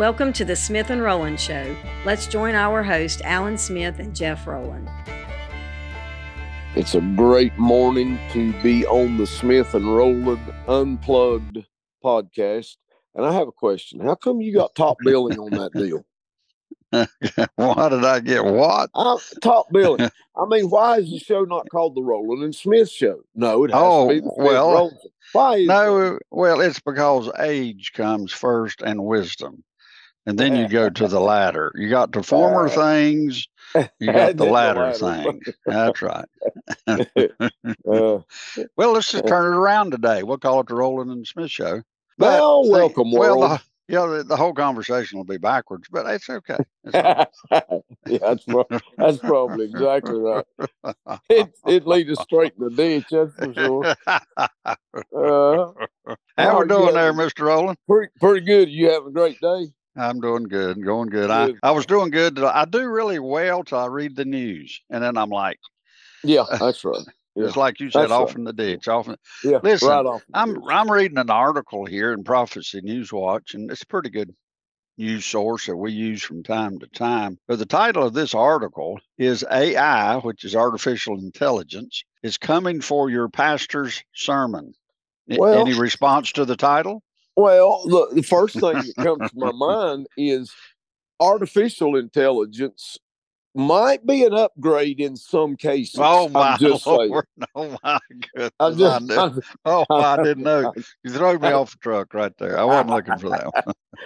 Welcome to the Smith and Rowland Show. Let's join our host, Alan Smith and Jeff Rowland. It's a great morning to be on the Smith and Rowland Unplugged podcast. And I have a question. How come you got top billing on that deal? why did I get what? Uh, top billing. I mean, why is the show not called the Rowland and Smith Show? No, it has Oh, to be the Smith well, Rowland. Why is No, well, it's because age comes first and wisdom. And then you go to the latter. You got the former Uh, things, you got the latter latter. things. That's right. Uh, Well, let's just turn it around today. We'll call it the Rowland and Smith Show. well, see, welcome, Well, world. the, yeah, the, the whole conversation will be backwards, but it's okay. It's yeah, that's, pro- that's probably exactly right. It, it leads us straight in the ditch, that's for sure. Uh, How are we doing there. Mr. Rowland? pretty, pretty good. You having a great day? I'm doing good, going good. I, Good. I was doing good. I do really well till I read the news, and then I'm like, Yeah, that's right. it's like you said, That's off right. in the ditch. Off. In, Yeah, Listen, right off. I'm ditch. I'm reading an article here in Prophecy News Watch, and it's a pretty good news source that we use from time to time. But the title of this article is AI, which is artificial intelligence, is coming for your pastor's sermon. Well- Any response to the title? Well, the, the first thing that comes to my mind is artificial intelligence might be an upgrade in some cases. Oh my lord! Oh my goodness! I just, I'm- oh, I didn't know. You threw me off the truck right there. I wasn't looking for that.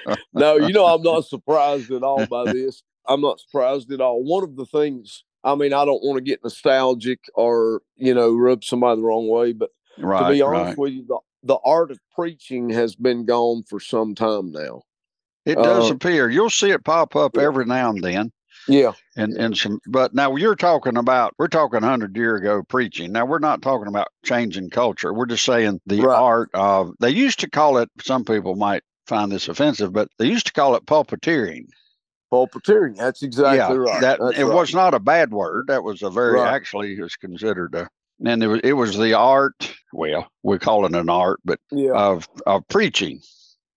One. no, you know, I'm not surprised at all by this. I'm not surprised at all. One of the things, I mean, I don't want to get nostalgic or, you know, rub somebody the wrong way, but Right, to be honest right. with you, the, the art of preaching has been gone for some time now. It does uh, appear. You'll see it pop up every now and then. Yeah. and and some but now you're talking about we're talking 100 year ago preaching now we're not talking about changing culture we're just saying the Right. art of they used to call it some people might find this offensive but they used to call it pulpiteering Pulpiteering. That's exactly yeah right. that That's it right. was not a bad word that was a very Right. actually was considered a and it was it was the art well we call it an art but Yeah. of of preaching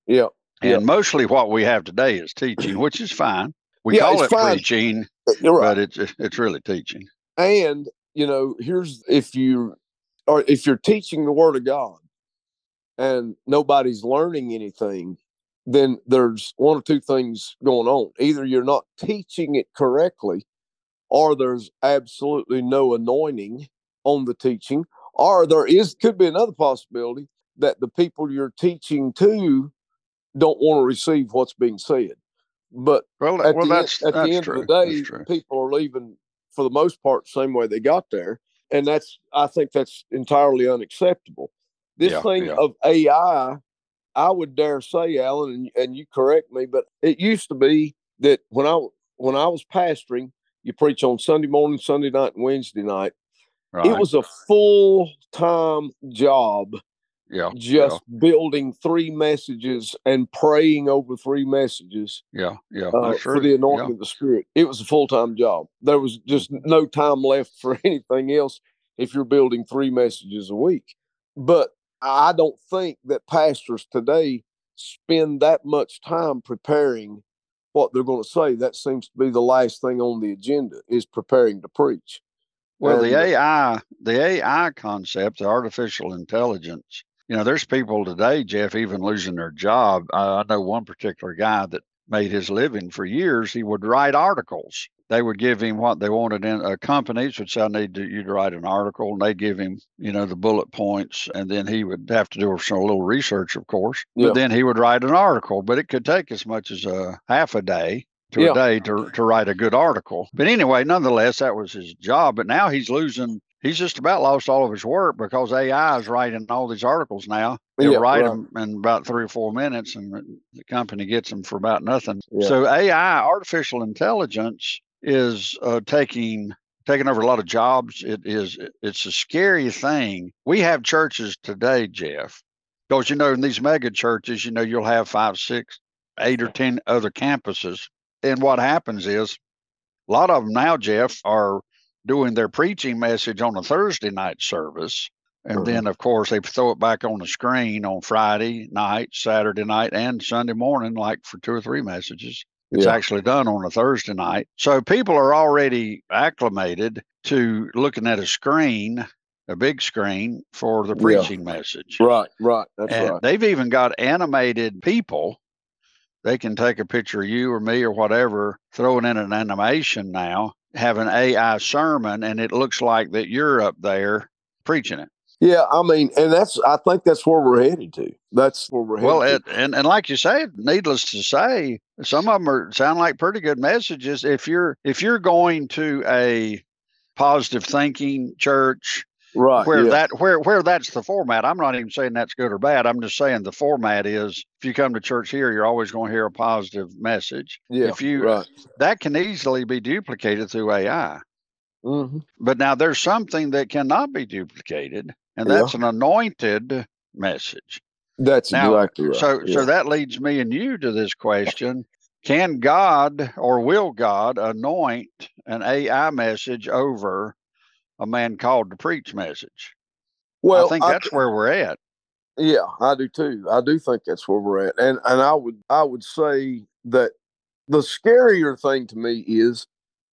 yeah. and Yeah. mostly what we have today is teaching which is fine we Yeah, call it fine. preaching uh, You're right. but it's it's really teaching and you know here's if you or if you're teaching the word of god and nobody's learning anything then there's one or two things going on either you're not teaching it correctly or there's absolutely no anointing on the teaching or there is could be another possibility that the people you're teaching to don't want to receive what's being said but well, at, well the, that's end, at that's the end true. of the day, people are leaving for the most part the same way they got there, and that's I think that's entirely unacceptable. This Yeah, thing yeah. of AI, I would dare say, Alan, and, and you correct me, but it used to be that when I when I was pastoring, you preach on Sunday morning, Sunday night, and Wednesday night. Right. It was a full time job yeah, just building three messages and praying over three messages yeah, yeah. uh, that's for the anointing Yeah. of the Spirit. It was a full time job. There was just no time left for anything else if you're building three messages a week. But I don't think that pastors today spend that much time preparing what they're going to say. That seems to be the last thing on the agenda is preparing to preach. Well, the AI, the AI concept, the artificial intelligence. You know, there's people today, Jeff, even losing their job. I, I know one particular guy that made his living for years. He would write articles. They would give him what they wanted in uh, companies would say, I need to, you to write an article, and they give him, you know, the bullet points, and then he would have to do some little research, of course. Yeah. But then he would write an article, but it could take as much as a half a day to Yeah. a day to, to write a good article. But anyway, nonetheless, that was his job. But now he's losing, he's just about lost all of his work because AI is writing all these articles now. He'll Yeah, write right. them in about three or four minutes and the- the company gets them for about nothing. Yeah. So AI, artificial intelligence, is uh, taking taking over a lot of jobs. It is it's a scary thing. We have churches today, Jeff, because you know in these mega churches, you know you'll have five, six, eight or ten other campuses, and what happens is a lot of them now, Jeff, are doing their preaching message on a Thursday night service And Uh-huh. then, of course, they throw it back on the screen on Friday night, Saturday night, and Sunday morning, like for two or three messages. It's Yeah. actually done on a Thursday night. So people are already acclimated to looking at a screen, a big screen for the Yeah. preaching message. Right, right. That's and right. they've even got animated people. They can take a picture of you or me or whatever, throw it in an animation now, have an AI sermon, and it looks like that you're up there preaching it. Yeah, I mean, and that's I think that's where we're headed to. That's where we're headed. Well, it, and and like you say, needless to say, some of them are sound like pretty good messages. If you're if you're going to a positive thinking church right. where yeah. that where where that's the format. I'm not even saying that's good or bad. I'm just saying the format is if you come to church here, you're always going to hear a positive message. yeah, if you right. that can easily be duplicated through AI. hmm But now there's something that cannot be duplicated, and Yeah. that's an anointed message. That's Now, exactly right. So yeah. so that leads me and you to this question. Can God or will God anoint an AI message over a man called to preach message? well, I think I that's where we're at. Yeah, I do too. I do think that's where we're at, and and I would I would say that the scarier thing to me is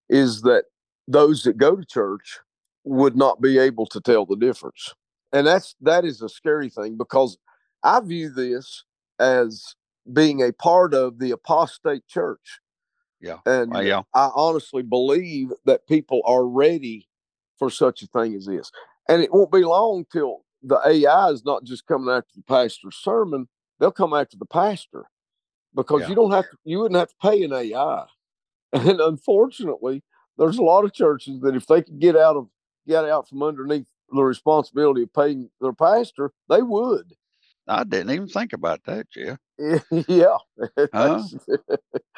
is that those that go to church would not be able to tell the difference, and that's that is a scary thing because I view this as being a part of the apostate church. Yeah. and Well, yeah. I honestly believe that people are ready for such a thing as this. And it won't be long till the AI is not just coming after the pastor's sermon, they'll come after the pastor because Yeah. you don't have to, you wouldn't have to pay an AI. And unfortunately, there's a lot of churches that if they could get out of get out from underneath the responsibility of paying their pastor, they would. I didn't even think about that, Jeff. yeah. Huh?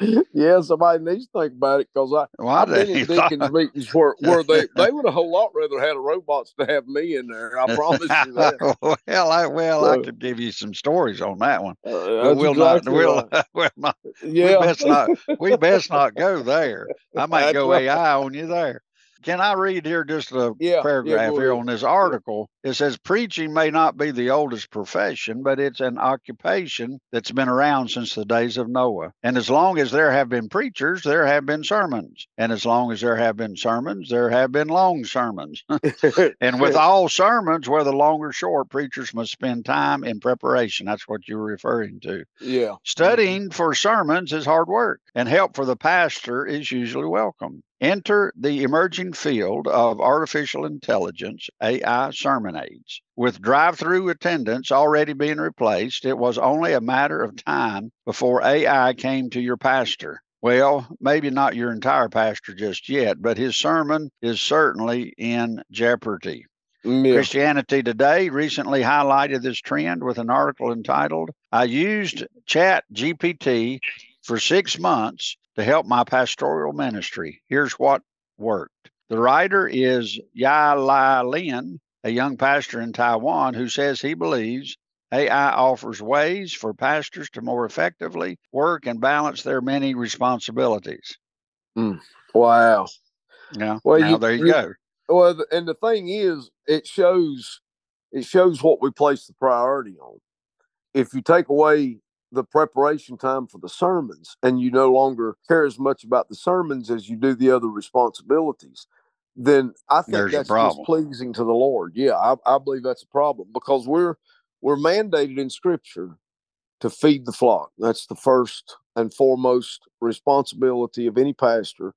yeah, somebody needs to think about it because I, Well, I I've been in even deacons thought- meetings where, where they, they would a whole lot rather had a robots to have me in there. I promise you that. well, I well, I could give you some stories on that one. Uh, But we'll exactly not. We'll, we'll not. yeah. We best not. We best not go there. I might That's go right. AI on you there. Can I read here just a Yeah, yeah, paragraph go here on this article? It says preaching may not be the oldest profession, but it's an occupation that's been around since the days of Noah. And as long as there have been preachers, there have been sermons. And as long as there have been sermons, there have been long sermons. And with all sermons, whether long or short, preachers must spend time in preparation. That's what you're referring to. yeah. Mm-hmm. Studying for sermons is hard work, and help for the pastor is usually welcome. Enter the emerging field of artificial intelligence, AI sermon aids. With drive through attendance already being replaced, it was only a matter of time before AI came to your pastor. Well, maybe not your entire pastor just yet, but his sermon is certainly in jeopardy. Yeah. Christianity Today recently highlighted this trend with an article entitled, I used Chat GPT for six months to help my pastoral ministry. Here's what worked. The writer is Ya Lai Lin, a young pastor in Taiwan who says he believes AI offers ways for pastors to more effectively work and balance their many responsibilities. Hmm. Wow. Yeah. Well, now you- there you you- go. Well, and the thing is, it shows it shows what we place the priority on. If you take away the preparation time for the sermons and you no longer care as much about the sermons as you do the other responsibilities, then I think There's that's displeasing to the Lord. Yeah, I, I believe that's a problem because we're we're mandated in Scripture to feed the flock. That's the first and foremost responsibility of any pastor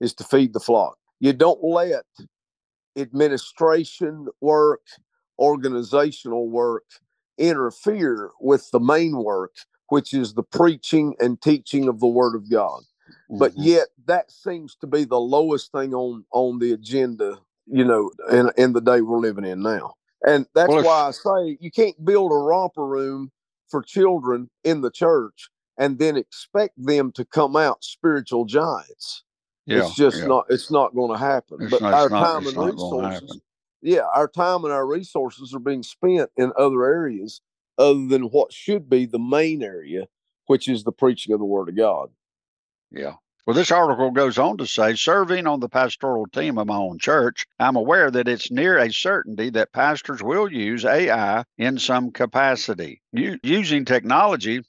is to feed the flock. You don't let administration work, organizational work interfere with the main work, which is the preaching and teaching of the Word of God. But Mhm. yet, that seems to be the lowest thing on on the agenda, you know, in in the day we're living in now. And that's Well, why I say you can't build a romper room for children in the church and then expect them to come out spiritual giants yeah, it's just yeah. not it's not going to happen It's but not- our it's not- time and resources yeah our time and our resources are being spent in other areas other than what should be the main area which is the preaching of the word of god Yeah. Well, this article goes on to say serving on the pastoral team of my own church, I'm aware that it's near a certainty that pastors will use AI in some capacity. U- using technology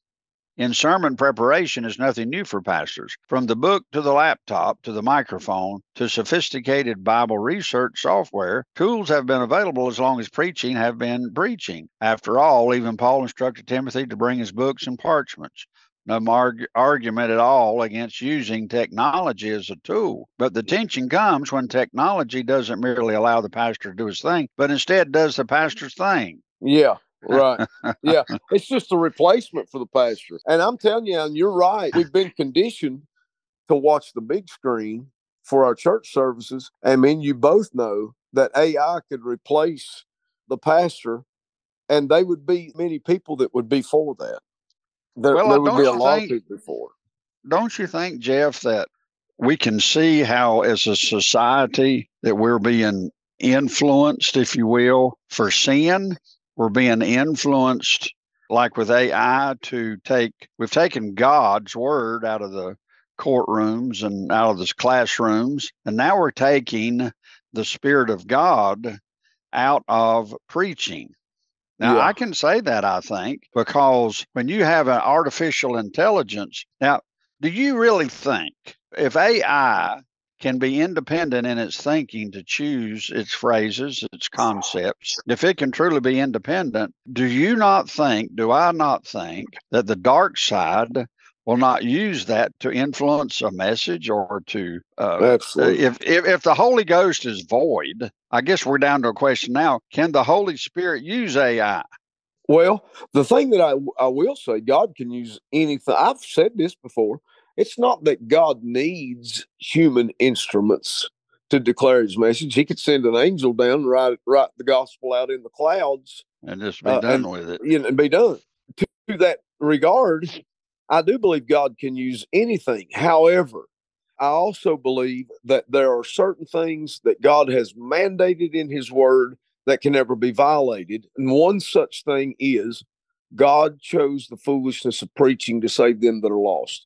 in sermon preparation is nothing new for pastors. From the book to the laptop to the microphone to sophisticated Bible research software, tools have been available as long as preaching have been preaching. After all, even Paul instructed Timothy to bring his books and parchments. No marg- argument at all against using technology as a tool. But the tension comes when technology doesn't merely allow the pastor to do his thing, but instead does the pastor's thing. Yeah. right. Yeah. It's just a replacement for the pastor. And I'm telling you, and you're right. We've been conditioned to watch the big screen for our church services. I mean, you both know that AI could replace the pastor, and they would be many people that would be for that. There, Well, there would be a lot think- of people for. it. Don't you think, Jeff, that we can see how, as a society, that we're being influenced, if you will, for sin? We're being influenced, like with AI, to take, we've taken God's word out of the courtrooms and out of the classrooms, and now we're taking the Spirit of God out of preaching. Now, Yeah. I can say that, I think, because when you have an artificial intelligence, now, do you really think if AI can be independent in its thinking to choose its phrases, its concepts, if it can truly be independent, do you not think, do I not think that the dark side will not use that to influence a message or to uh, Absolutely. if, if if the Holy Ghost is void, I guess we're down to a question now: Can the Holy Spirit use AI? Well, the thing that I, I will say, God can use anything. I've said this before. It's not that God needs human instruments to declare his message. He could send an angel down and write, write the gospel out in the clouds And just be Uh, done and- with it. you know, and be done. To, to that regard, I do believe God can use anything. However, I also believe that there are certain things that God has mandated in his word that can never be violated. And one such thing is God chose the foolishness of preaching to save them that are lost.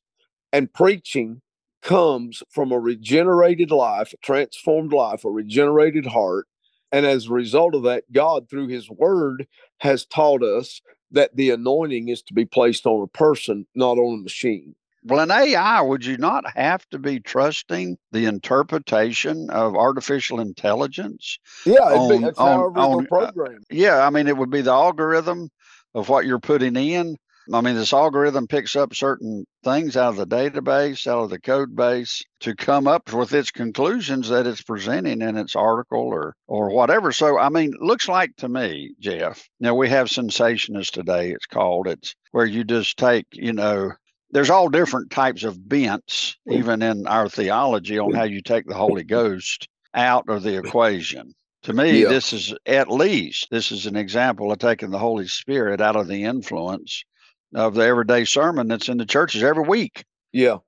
And preaching comes from a regenerated life, a transformed life, a regenerated heart. And as a result of that, God, through his word, has taught us that the anointing is to be placed on a person, not on a machine. Well, in AI, would you not have to be trusting the interpretation of artificial intelligence? Yeah, it'd On- be, it's on- on, uh. Yeah, I mean, it would be the algorithm of what you're putting in. I mean, this algorithm picks up certain things out of the database, out of the code base to come up with its conclusions that it's presenting in its article or or whatever. So, I mean, looks like to me, Jeff. Now we have cessationist today. It's called. It's where you just take, you know, there's all different types of bents, mm-hmm. even in our theology, on how you take the Holy Ghost out of the equation. To me, Yeah. this is at least this is an example of taking the Holy Spirit out of the influence of the everyday sermon that's in the churches every week. Yeah.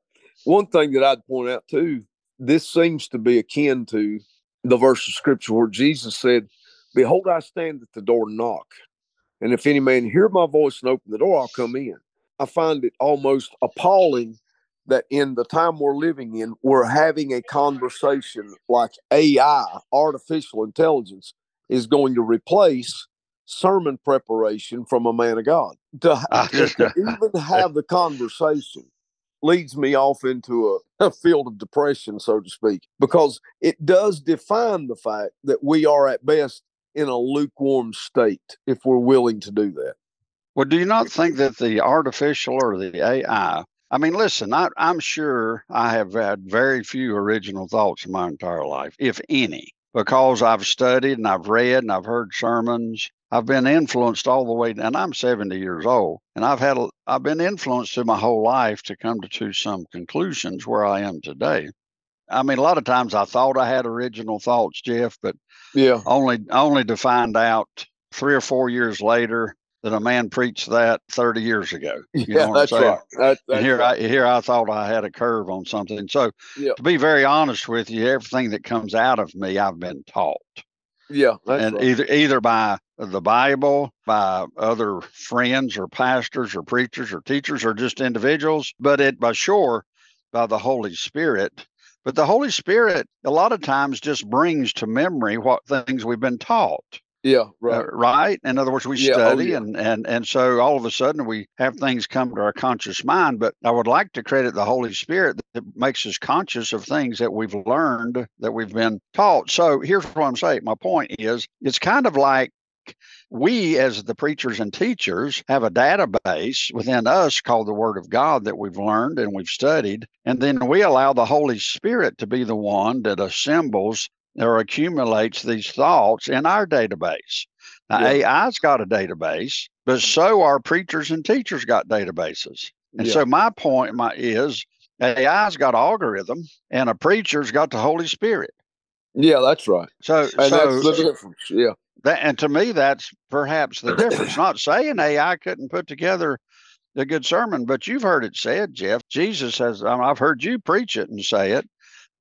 One thing that I'd point out too, this seems to be akin to the verse of scripture where Jesus said, Behold, I stand at the door and knock. And if any man hear my voice and open the door, I'll come in. I find it almost appalling that in the time we're living in, we're having a conversation like AI, artificial intelligence, is going to replace sermon preparation from a man of God. To, ah, to, to even have the conversation leads me off into a, a field of depression, so to speak, because it does define the fact that we are at best in a lukewarm state if we're willing to do that. Well, do you not think that the artificial or the AI? I mean, listen, I, I'm sure I have had very few original thoughts in my entire life, if any, because I've studied and I've read and I've heard sermons. I've been influenced all the way, and I'm 70 years old, and I've had I've been influenced through my whole life to come to, to some conclusions where I am today. I mean, a lot of times I thought I had original thoughts, Jeff, but Yeah. only only to find out three or four years later that a man preached that 30 years ago. You yeah, know what I'm that's right. That, And that's here right. I here I thought I had a curve on something. So Yeah. to be very honest with you, everything that comes out of me, I've been taught. yeah, that's and right. either either by the Bible, by other friends or pastors or preachers or teachers or just individuals, but it by sure by the Holy Spirit. But the Holy Spirit, a lot of times, just brings to memory what things we've been taught. Yeah, Uh, right. right. In other words, we Yeah, oh, study yeah. and, and and so all of a sudden we have things come to our conscious mind. But I would like to credit the Holy Spirit that makes us conscious of things that we've learned, that we've been taught. So here's what I'm saying. My point is it's kind of like we as the preachers and teachers have a database within us called the word of god that we've learned and we've studied and then we allow the holy spirit to be the one that assembles or accumulates these thoughts in our database now Yeah. ai's got a database but so are preachers and teachers got databases and Yeah. so my point my, is ai's got algorithm and a preacher's got the holy spirit Yeah, that's right. so And so that's. Yeah. That, and to me, that's perhaps the difference. Not saying AI couldn't put together a good sermon, but you've heard it said, Jeff. Jesus has, um, I've heard you preach it and say it,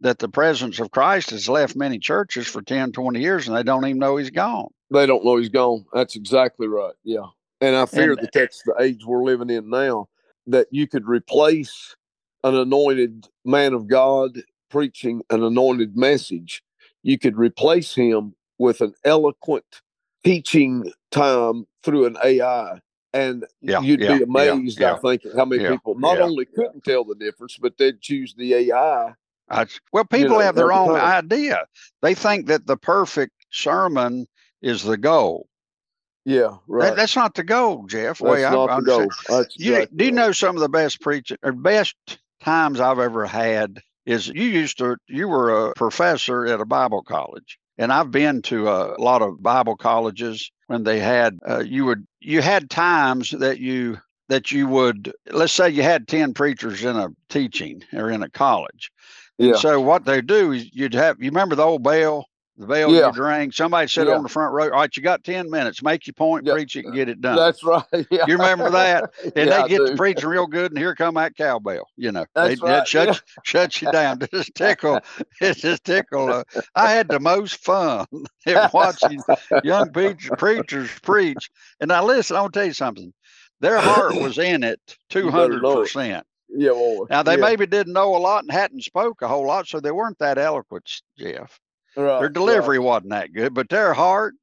that the presence of Christ has left many churches for 10, 20 years and they don't even know he's gone. They don't know he's gone. That's exactly right. Yeah. And I fear And- that that's the age we're living in now, that you could replace an anointed man of God preaching an anointed message. You could replace him with an eloquent teaching time through an AI. And Yeah, you'd yeah, be amazed, yeah, I think, how many people not only couldn't tell the difference, but they'd choose the AI. I, well, people know, have their own time. idea. They think that the perfect sermon is the goal. Yeah, That, right. that's not the goal, Jeff. That's way I not the goal. That's You exactly do you know some of the best preaching or uh, best times I've ever had is you used to you were a professor at a Bible college. And I've been to a lot of Bible colleges when they had uh, you would you had times that you that you would let's say you had 10 preachers in a teaching or in a college. Yeah. And so what they do is you'd have you remember the old bell, the bell Yeah. you rang, somebody sit Yeah. on the front row. All right, you got 10 minutes, make your point, Yeah. preach it, and get it done. That's right. Yeah. You remember that? and Yeah, they get to preaching real good, and here come that cowbell. You know, That's they, right, shut shut you down. Just tickle, it just tickle. Uh, I had the most fun at watching young preach, preachers preach. And now listen, I'll tell you something. Their heart was in it, two better hundred know it. percent. Yeah, boy. Now they yeah. maybe didn't know a lot and hadn't spoke a whole lot, so they weren't that eloquent, Jeff. Right, Their right. delivery wasn't that good, but their heart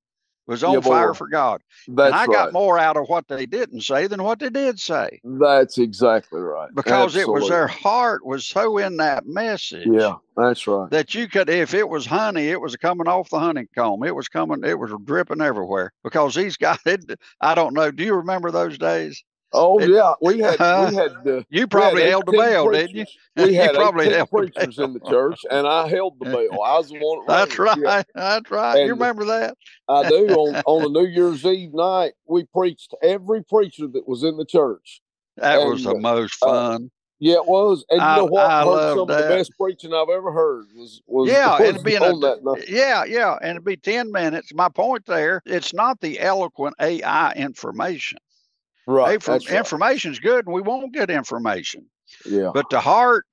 was on fire boy. for God. That's and I right. got more out of what they didn't say than what they did say. That's exactly right. because it was their heart was so in that message Yeah, that's right. that you could if it was honey it was coming off the honeycomb it was coming it was dripping everywhere because these guys it, i don't know do you remember those days Oh it- yeah, we had we had uh, you probably had held the 18 bell didn't you preachers. We You had probably 18 held the preachers in the church, and I held the bell. I was the one. that that's right Yeah, that's right you remember that I do. On on a New Year's Eve night, we preached every preacher that was in the church. that was the and, most uh, fun Yeah, it was. And you I- know what? I I heard love some of that. the best preaching I've ever heard was was, yeah and it'd be a, yeah yeah and it'd be 10 minutes my point there it's not the eloquent ai information Right. That's right. information's good and we won't get information Yeah. but the heart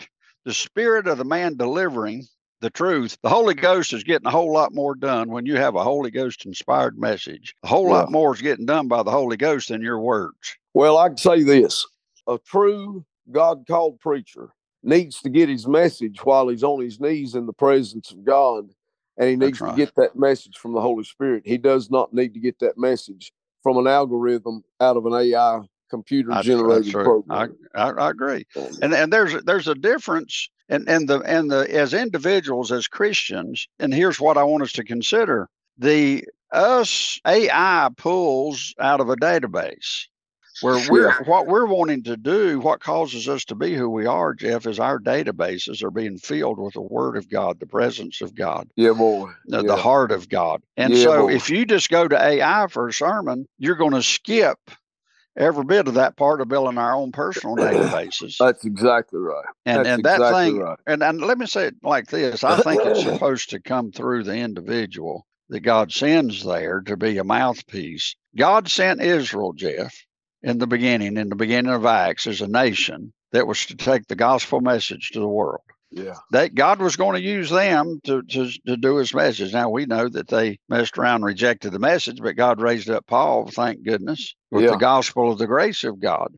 the spirit of the man delivering the truth the holy mm-hmm. ghost is getting a whole lot more done when you have a holy ghost inspired message a whole lot more is getting done by the holy ghost than your words Well, I can say this a true God called preacher needs to get his message while he's on his knees in the presence of God, and he needs right. to get that message from the Holy Spirit. He does not need to get that message from an algorithm out of an AI computer generated program. I, I agree. Um, and and there's there's a difference and and the and the as individuals as christians and here's what i want us to consider. The us ai pulls out of a database where we're Yeah. what we're wanting to do what causes us to be who we are jeff is our databases are being filled with the word of god the presence of god yeah, boy. the, yeah. the heart of god and Yeah, so boy. if you just go to ai for a sermon you're going to skip every bit of that part of building our own personal databases That's exactly right. and That's and that exactly thing right. and, and let me say it like this i think it's supposed to come through the individual that god sends there to be a mouthpiece god sent israel jeff in the beginning in the beginning of acts as a nation that was to take the gospel message to the world Yeah. that god was going to use them to, to to do his message now we know that they messed around and rejected the message but god raised up paul thank goodness with Yeah. the gospel of the grace of god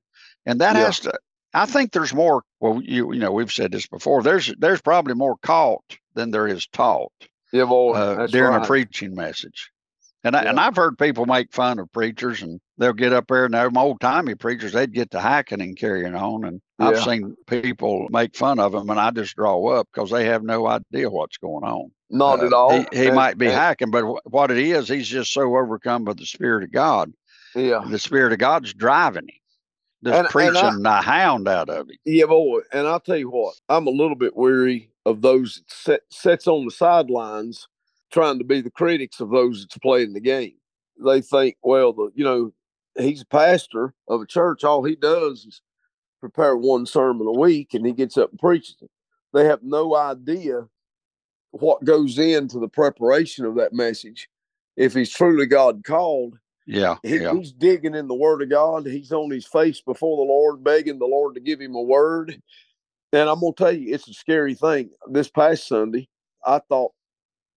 and that Yeah. has to I think there's more. Well, you you know we've said this before. There's there's probably more caught than there is taught Yeah, uh, during right. a preaching message. And I, Yeah. and I've heard people make fun of preachers, and they'll get up there and them old timey preachers, they'd get to hacking and carrying on. And I've seen people make fun of them, and I just draw up because they have no idea what's going on. Not Uh, at all. He, he And- might be and- hacking, but wh- what it is, he's just so overcome by the Spirit of God. Yeah, The Spirit of God's driving him, just And- and preaching I- the hound out of him. yeah, boy. And I'll tell you what, I'm a little bit weary of those set, sets on the sidelines trying to be the critics of those that's playing the game. They think, well, the you know, he's a pastor of a church. All he does is prepare one sermon a week, and he gets up and preaches it. They have no idea what goes into the preparation of that message. If he's truly God called, Yeah, he, yeah, he's digging in the word of God. He's on his face before the Lord, begging the Lord to give him a word. And I'm gonna tell you, it's a scary thing. This past Sunday, I thought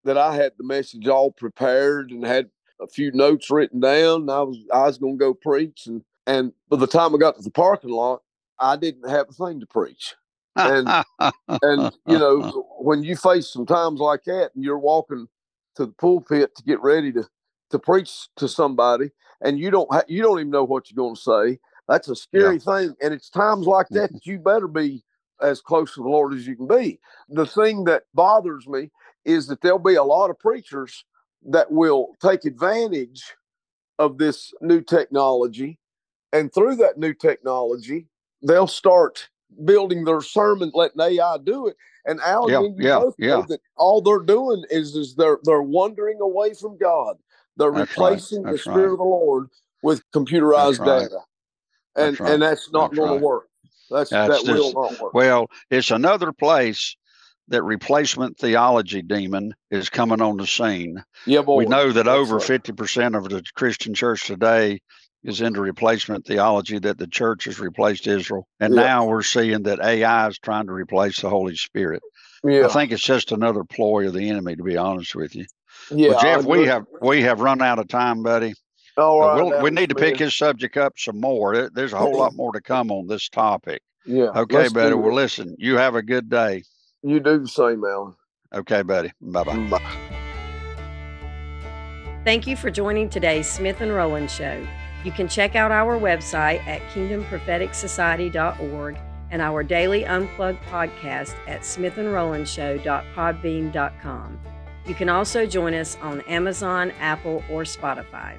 that I had the message all prepared and had a few notes written down. And I was I was gonna go preach, and and by the time I got to the parking lot, I didn't have a thing to preach. and- And you know, when you face some times like that, and you're walking to the pulpit to get ready to to preach to somebody, and you don't ha- you don't even know what you're going to say. That's a scary thing, and it's times like that that you better be as close to the Lord as you can be. The thing that bothers me is that there'll be a lot of preachers that will take advantage of this new technology, and through that new technology, they'll start building their sermon, letting AI do it. And Alan, Yeah, yeah, yeah. that all they're doing is is they're they're wandering away from God. They're That's right, replacing the Spirit right. of the Lord with computerized right, data, and that's right, and that's not going right. to work. That's, That's that will not work. Well, it's another place that replacement theology demon is coming on the scene. yeah, boy, we know that that's over fifty percent of the Christian church today is into replacement theology that the church has replaced Israel, and Yeah. now we're seeing that AI is trying to replace the Holy Spirit. Yeah, I think it's just another ploy of the enemy, to be honest with you. yeah. well, Jeff, we have we have run out of time, buddy. All Uh, right, we'll, we need to pick his subject up some more. There's a whole lot more to come on this topic. Yeah. Okay, buddy. Well, listen, you have a good day. You do the same, Alan. Okay, buddy. Bye bye. Bye. Thank you for joining today's Smith and Rowland Show. You can check out our website at kingdompropheticsociety.org and our daily unplugged podcast at smithandrolandshow.podbean.com. You can also join us on Amazon, Apple, or Spotify.